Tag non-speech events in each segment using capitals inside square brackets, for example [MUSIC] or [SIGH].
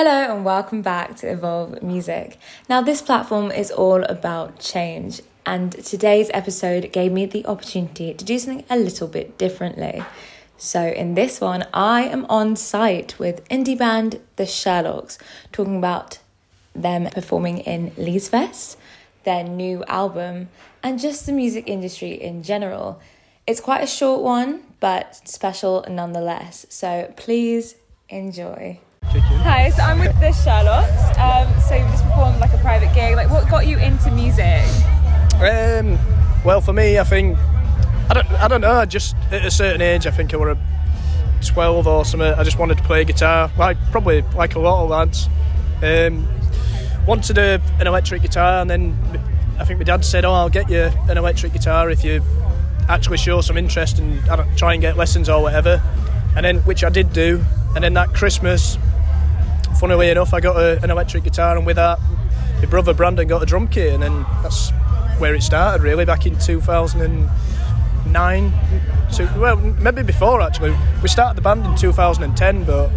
Hello and welcome back to Evolve Music. Now, this platform is all about change, and today's episode gave me the opportunity to do something a little bit differently. So, in this one, I am on site with indie band The Sherlocks, talking about them performing in Leeds Fest, their new album, and just the music industry in general. It's quite a short one, but special nonetheless. So, please enjoy. Hi, so I'm with the Sherlocks. Um, so you just performed like a private gig. Like, what got you into music? Um, well, for me, I think I don't, I don't know. Just at a certain age, I think I were 12 or something. I just wanted to play guitar, like probably like a lot of lads. Um, wanted a, an electric guitar, and then I think my dad said, "Oh, I'll get you an electric guitar if you actually show some interest and I don't, try and get lessons or whatever." And then, which I did do. And then that Christmas, funnily enough, I got a, an electric guitar, and with that, my brother Brandon got a drum kit, and then that's where it started really back in 2009. Two, well, maybe before actually. We started the band in 2010, but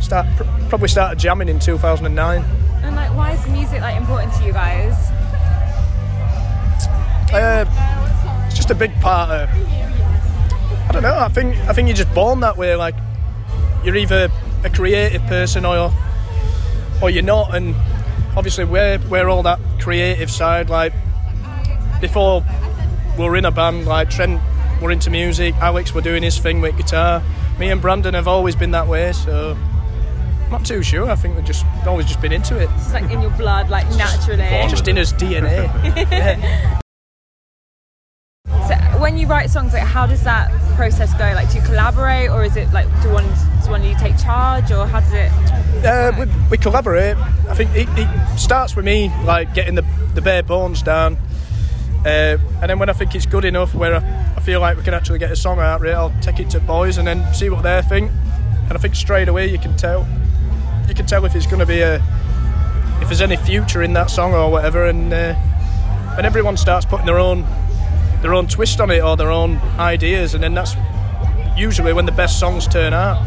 start probably started jamming in 2009. And like, why is music like important to you guys? Uh, it's just a big part of. I don't know. I think I think you're just born that way. Like you're either a creative person or or you're not. And obviously, we're we're all that creative side. Like before, we're in a band. Like Trent, we're into music. Alex, we're doing his thing with guitar. Me and Brandon have always been that way. So. I'm not too sure. I think we've just always just been into it. It's like in your blood, like naturally. Just in his DNA. [LAUGHS] yeah. When you write songs, like how does that process go? Like, do you collaborate, or is it like do one does one of you take charge, or how does it? Uh, we, we collaborate. I think it, it starts with me like getting the the bare bones down, uh, and then when I think it's good enough, where I, I feel like we can actually get a song out it, I'll take it to boys and then see what they think. And I think straight away you can tell, you can tell if it's going to be a, if there's any future in that song or whatever, and uh, and everyone starts putting their own their own twist on it or their own ideas, and then that's usually when the best songs turn out.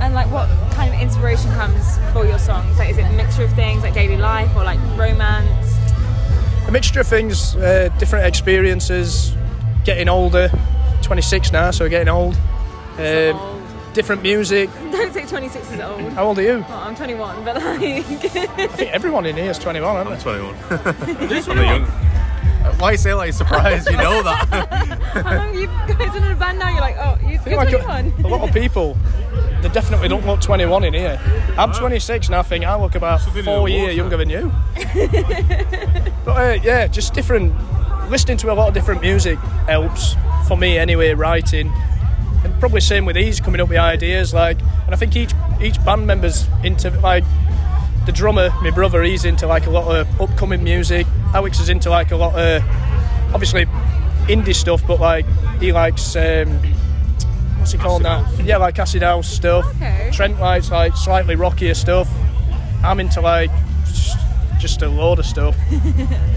And like, what kind of inspiration comes for your songs? Like, is it a mixture of things like daily life or like romance? A mixture of things, uh, different experiences, getting older. 26 now, so getting old. So Um, old. different music. [LAUGHS] Don't say 26 is old. How old are you? Well, I'm 21, but like, I think everyone in here is 21, aren't I'm they? 21. [LAUGHS] [LAUGHS] This one young. Why say like surprised? You know that. [LAUGHS] how you guys in a band now? You're like, oh, you, you're like 21. a, a lot of people, they definitely don't look 21 in here. I'm 26 and I think I look about Something four the years younger than you. [LAUGHS] but uh, yeah, just different. Listening to a lot of different music helps for me anyway. Writing, and probably same with these coming up with ideas. Like, and I think each each band member's into like the drummer, my brother, he's into like a lot of upcoming music. Alex is into like a lot of obviously indie stuff, but like he likes um, what's he calling that? Yeah, like acid house stuff. Okay. Trent likes like slightly rockier stuff. I'm into like just, a load of stuff. [LAUGHS]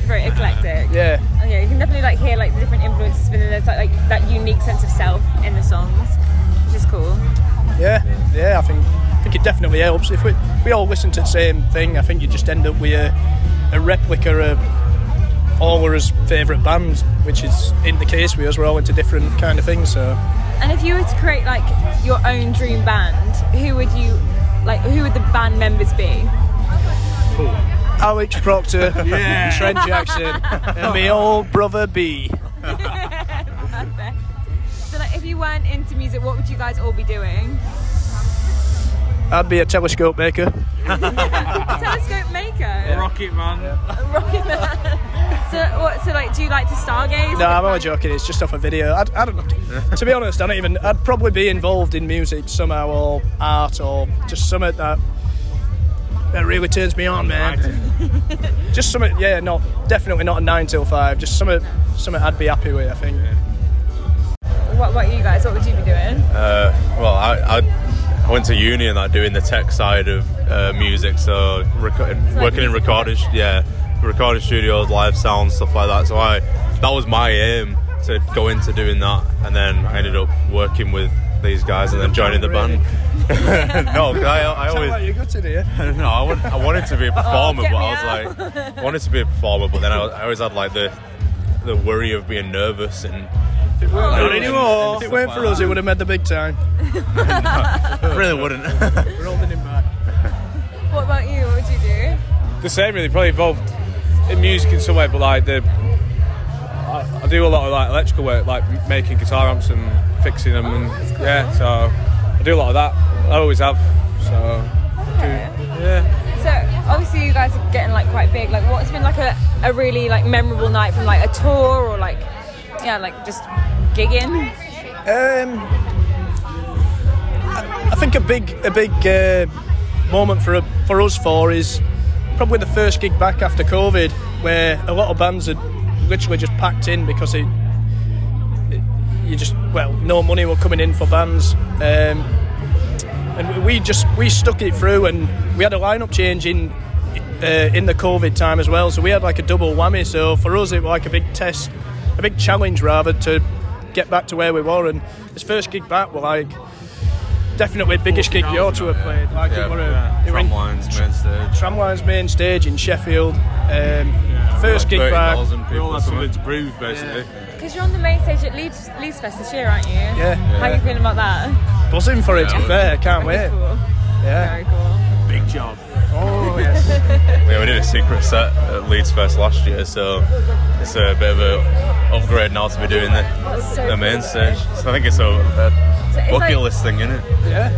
Very eclectic. Yeah, Oh, yeah, you can definitely like hear like the different influences, but then there's like, like that unique sense of self in the songs, which is cool. yeah, yeah. I think think it definitely helps if we we all listen to the same thing. I think you just end up with a, a replica of all of us favourite bands, which is in the case with us. We're all into different kind of things. So. And if you were to create like your own dream band, who would you like? Who would the band members be? Alex Proctor, [LAUGHS] Yeah. Trent Jackson, [LAUGHS] and my old brother B. [LAUGHS] Perfect. So like, if you weren't into music, what would you guys all be doing? I'd be a telescope maker. [LAUGHS] Telescope maker. Rocket man. Rocket Man. So what? So like, do you like to stargaze? No, I'm only joking. It's just off a video. I, I don't. To be honest, I don't even. I'd probably be involved in music somehow, or art, or just something that that really turns me on, man. just something. Yeah, not definitely not a nine till five. Just something. Something I'd be happy with. I think. What, what you guys? What would you be doing? Uh, well, I, I I went to uni and like doing the tech side of uh, music, so reco- working in recording, yeah, recording studios, live sound, stuff like that. So I that was my aim to go into doing that, and then I ended up working with these guys and then joining the band. [LAUGHS] no, I, I always like you're gutted here. [LAUGHS] no, I, I wanted to be a performer, get but I was like, I wanted to be a performer, but then I, I always had like the the worry of being nervous and Oh, anymore. If it weren't for like us, it would have made the big time. [LAUGHS] [LAUGHS] really wouldn't. We're holding him back. [LAUGHS] What about you? What would you do? the same really probably involved in music in some way but like the I, I do a lot of like electrical work like making guitar amps and fixing them oh, and yeah so I do a lot of that I always have so Okay. yeah So obviously you guys are getting like quite big. Like what's been like a, a really like memorable night from like a tour or like yeah like just gigging? Um, I, I think a big a big uh, moment for for us four is probably the first gig back after COVID, where a lot of bands had literally just packed in because it, it you just well no money were coming in for bands. Um, and we just we stuck it through, and we had a lineup change in uh, in the COVID time as well. So we had like a double whammy. So for us, it was like a big test, a big challenge rather to get back to where we were. And this first gig back were like definitely the biggest gig you ought to have played. Like it were a, it were in Tramlines, main stage. Tramline's main stage in Sheffield. Um, first gig back. 30,000 we all people. have something something. to prove basically Because you're on the main stage at Leeds, Leeds Fest this year, aren't you? Yeah, How are you feeling about that? buzzing for it. To be fair, can't wait. Cool. Yeah. Very cool. big job Oh [LAUGHS] yes. Yeah, we did a secret set at Leeds Fest last year, so it's a bit of a upgrade now to be doing the, so the main cool. stage. So I think it's a, a So it's bucket like- list thing, isn't it? yeah.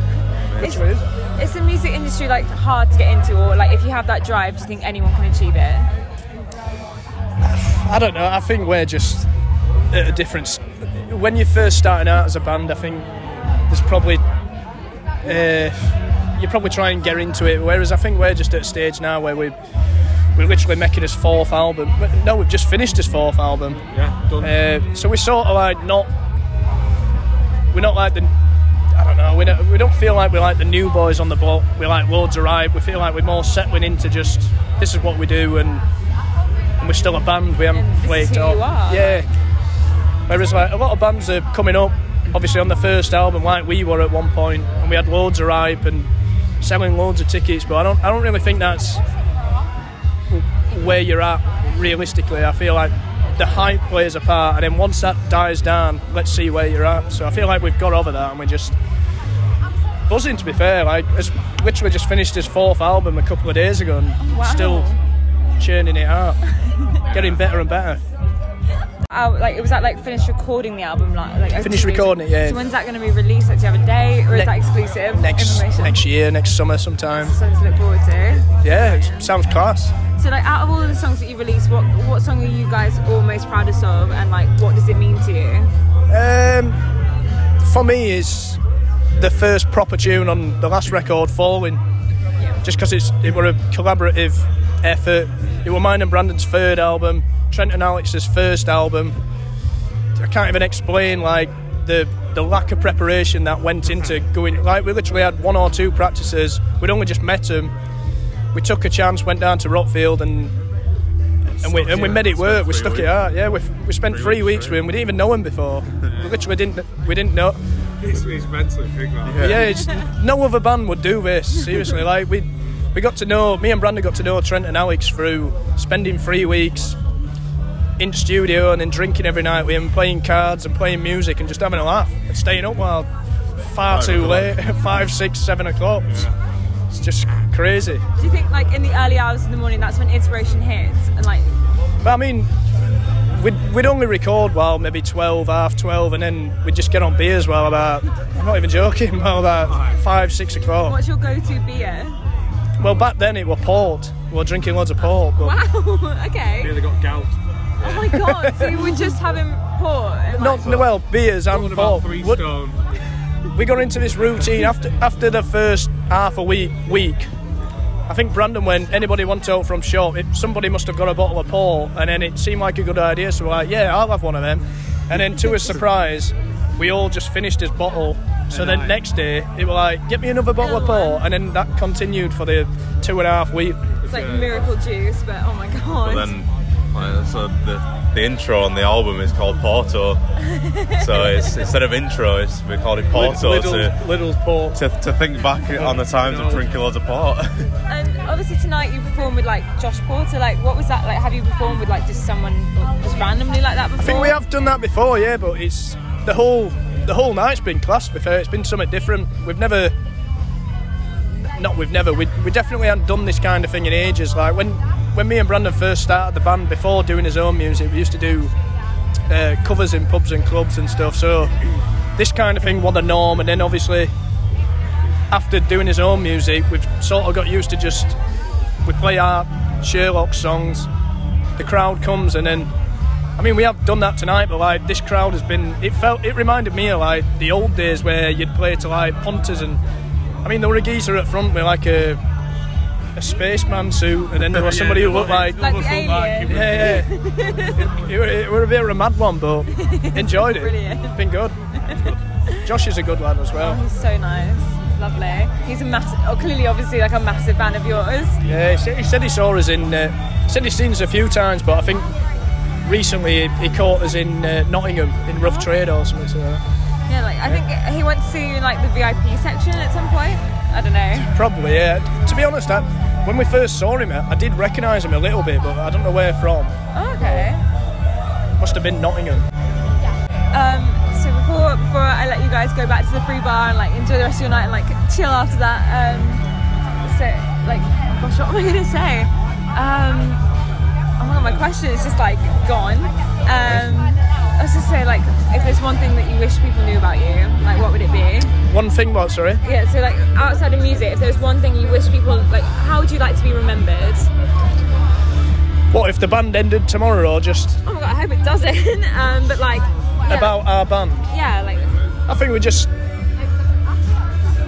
It's, Literally is. is the music industry like hard to get into, or like if you have that drive, do you think anyone can achieve it? I don't know. I think we're just at a difference. When you're first starting out as a band, I think there's probably uh, you probably try and get into it. Whereas I think we're just at a stage now where we we're literally making his fourth album. No, we've just finished his fourth album. yeah done Uh, so we're sort of like not. We're not like the. I don't know. We don't, we don't feel like we're like the new boys on the block. We're like loads of right. We feel like we're more settling into just this is what we do and and we're still a band. We haven't And this flaked off. are. Yeah. Whereas like a lot of bands are coming up, obviously on the first album, like we were at one point, and we had loads of hype and selling loads of tickets. But I don't, I don't really think that's where you're at realistically. I feel like the hype plays a part, and then once that dies down, let's see where you're at. So I feel like we've got over that, and we're just buzzing. To be fair, like it's literally just finished his fourth album a couple of days ago, and Wow. still churning it out, [LAUGHS] getting better and better. Oh, like it was that like finished recording the album? Like, like Finished recording it, yeah. So when's that going to be released? Like, do you have a date, or is that exclusive Next next year, next summer, sometime. Something to look forward to. Yeah, it sounds class. So, like, out of all of the songs that you released, what what song are you guys all most proudest of, and like, what does it mean to you? Um, for me, is the first proper tune on the last record, "Falling," just because it's it were a collaborative effort. It were mine and Brandon's third album, Trent and Alex's first album. I can't even explain like the the lack of preparation that went into going. Like we literally had one or two practices. We'd only just met them. We took a chance, went down to Rockfield, and and we and we made it work. We stuck three it out. Yeah, we we spent Three three weeks, weeks with him. We didn't even know him before. [LAUGHS] We literally didn't. We didn't know. it's, it's mentally big man Yeah, it's, [LAUGHS] no other band would do this. Seriously, like we we got to know me and Brandon got to know Trent and Alex through spending three weeks in the studio and then drinking every night with him, playing cards and playing music and just having a laugh and staying up while far Five too o'clock. late, [LAUGHS] five, six, seven o'clock. It's just crazy. Do you think, like, in the early hours of the morning, that's when inspiration hits, and like, But I mean, we'd, we'd only record while maybe 12, half 12, and then we'd just get on beers while about, I'm not even joking, [LAUGHS] while about 5, 6 o'clock. what's your go-to beer? Well, back then it was port. We were drinking loads of port. But Wow. [LAUGHS] okay. nearly got gout Oh my god. So you were just having port. and, Not, like, well, beers and Talking about port. three Would- stone we got into this routine after after the first half a week. Week, I think Brandon went. Anybody want out from shop? It, somebody must have got a bottle of port, and then it seemed like a good idea. So we're like, yeah, I'll have one of them. And then to his [LAUGHS] surprise, we all just finished his bottle. So then Nice. next day, it was like, get me another bottle of Another port, and then that continued for the two and a half week. It's like miracle juice, but oh my god. But then Like, so the, the intro on the album is called Porto. so it's instead of intro, it's, we called it Porto Lidl, to, Lidl's Port. to to think back [LAUGHS] on the times of drinking loads of port. [LAUGHS] And obviously tonight you performed with like Josh Porter. Like, what was that like? Have you performed with like just someone just randomly like that before? I think we have done that before, yeah, but it's the whole the whole night's been classed with her. It's been something different. We've never, not we've never, we, we definitely hadn't done this kind of thing in ages. Like when when me and Brandon first started the band, before doing his own music, we used to do uh, covers in pubs and clubs and stuff. So this kind of thing was the norm, and then obviously after doing his own music, we've sort of got used to just we play our Sherlock songs, the crowd comes, and then I mean we have done that tonight, but like this crowd has been it felt it reminded me of like the old days where you'd play to like punters and I mean there were a geezer at front with like a a spaceman suit, and then there was [LAUGHS] somebody who looked like Like the alien. yeah, yeah. it, were, it were a bit of a mad one, but [LAUGHS] enjoyed it. Brilliant. It's been good. Josh is a good lad as well. He's so nice. Lovely. He's a massive, oh, clearly, obviously, like a massive fan of yours. Yeah, he said he, said he saw us in. Uh, he said he's seen us a few times, but I think recently he, he caught us in uh, Nottingham in rough trade or something. So Yeah, like I think he went to like the VIP section at some point. I don't know. probably, yeah. To be honest, I, when we first saw him, I, did recognise him a little bit, but I don't know where from. Oh, okay. Must have been Nottingham. Um, so before before I let you guys go back to the free bar and like enjoy the rest of your night and like chill after that, um, so like, gosh, what am I gonna say? Um, oh my god, my question is just like gone. Um, I was just say like, if there's one thing that you wish people knew about you, like, what would it be? One thing, what? Sorry. Yeah, so like outside of music, if there's one thing you wish people like, how would you like to be remembered? What if the band ended tomorrow, or just Oh my god, I hope it doesn't. [LAUGHS] um, but like, yeah, about our band? yeah, like, I think we just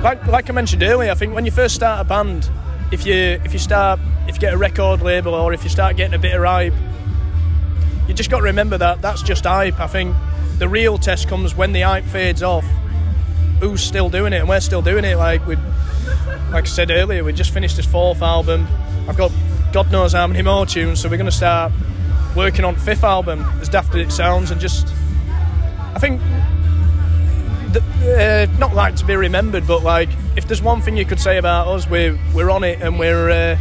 like like I mentioned earlier. I think when you first start a band, if you if you start if you get a record label or if you start getting a bit of hype, you just got to remember that that's just hype. I think the real test comes when the hype fades off. Who's still doing it, and we're still doing it. Like we, like I said earlier, we just finished this fourth album. I've got God knows how many more tunes, so we're going to start working on fifth album. As daft as it sounds, and just I think the, uh, not like to be remembered, but like if there's one thing you could say about us, we're we're on it and we're uh,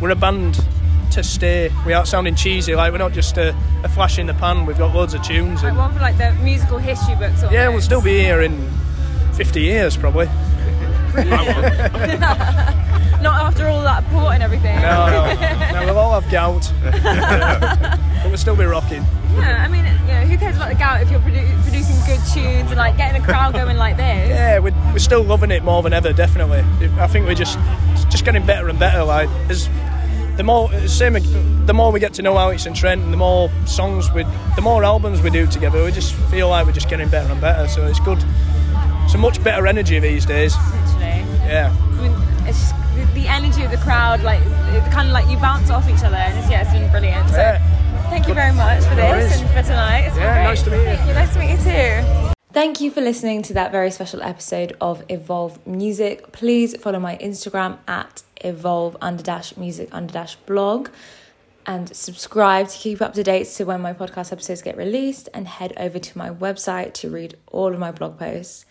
we're a band to stay. We aren't sounding cheesy, like we're not just a, a flash in the pan. We've got loads of tunes, like and one for like the musical history books. yeah, we'll still be here in 50 years probably. [LAUGHS] Not after all that port and everything. No, no, no [LAUGHS] we'll all have gout, [LAUGHS] but we'll still be rocking. Yeah, I mean, you know, who cares about the gout if you're produ- producing good tunes and like getting a crowd going like this? Yeah, we're, we're still loving it more than ever. Definitely, I think we're just just getting better and better. Like as the more same, the more we get to know Alex and Trent, and the more songs we, the more albums we do together, we just feel like we're just getting better and better. So it's good. It's a much better energy these days. Literally. Yeah. I mean, it's the, the energy of the crowd, like it kind of like you bounce off each other, and it's, yeah, it's been brilliant. So Yeah. thank you very much for this worries. and for tonight. It's Yeah, great. nice to meet you. Thank you. Nice to meet you too. Thank you for listening to that very special episode of Evolve Music. Please follow my Instagram at evolve under dash music under dash blog and subscribe to keep up to date to when my podcast episodes get released and head over to my website to read all of my blog posts.